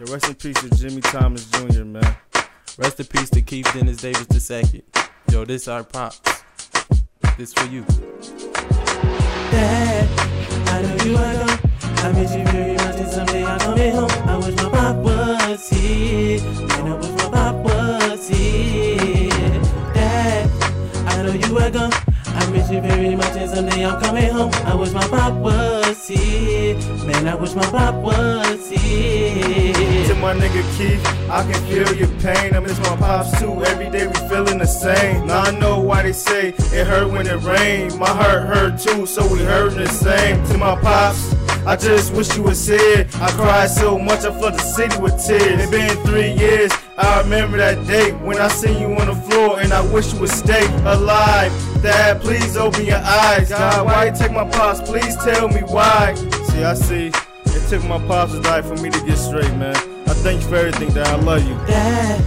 Yeah, rest in peace to Jimmy Thomas Jr., man. Rest in peace to Keith Dennis Davis II. Yo, this our pops. This for you. Dad, I know you are gone. I miss you very much, and someday I'll come home. I wish my pop was here, and I wish my pop was here. Dad, I know you are gone. I miss you very much, and someday I'm coming home. I wish my pop was here, man. I wish my pop was here. To my nigga Keith, I can feel your pain. I miss my pops too. Every day we feeling the same. Now I know why they say it hurt when it rained. My heart hurt too, so we hurting the same. To my pops. I just wish you was here. I cried so much I flooded the city with tears. It been three years. I remember that day when I seen you on the floor and I wish you would stay alive. Dad, please open your eyes. God, why you take my pops? Please tell me why. See, I see. It took my pops to die for me to get straight, man. I thank you for everything, Dad. I love you. Dad,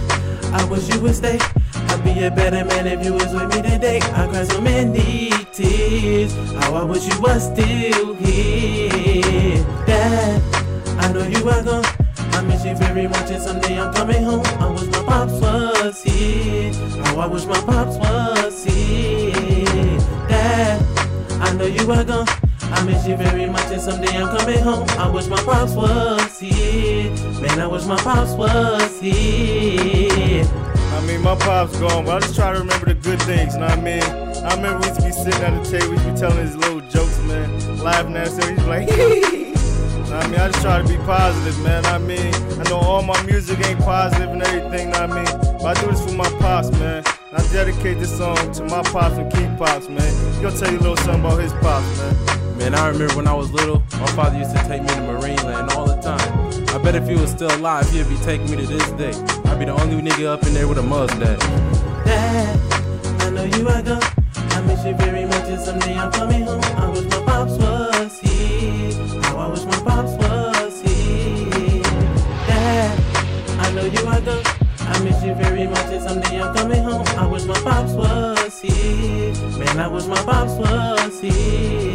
I wish you would stay. I'd be a better man if you was with me today. I cried so many tears. How I wish you was still here. Dad, I know you are gone. I miss you very much, and someday I'm coming home. I wish my pops was here. How I wish my pops was here. Gone. I miss you very much, and someday I'm coming home. I wish my pops was here. Man, I wish my pops was here. I mean, my pop's gone, but I just try to remember the good things, you know what I mean? I remember we used to be sitting at the table, we used to be telling his little jokes, man, laughing at us, he's like, I mean, I just try to be positive, man. I mean, I know all my music ain't positive and everything, I mean? But I do this for my pops, man. I dedicate this song to my pops and Keith Pops, man. He'll tell you a little something about his pops, man. Man, I remember when I was little, my father used to take me to Marineland all the time. I bet if he was still alive, he'd be taking me to this day. I'd be the only nigga up in there with a mustache. Very someday I'm coming home. I wish my pops was here. Man, I wish my pops was here.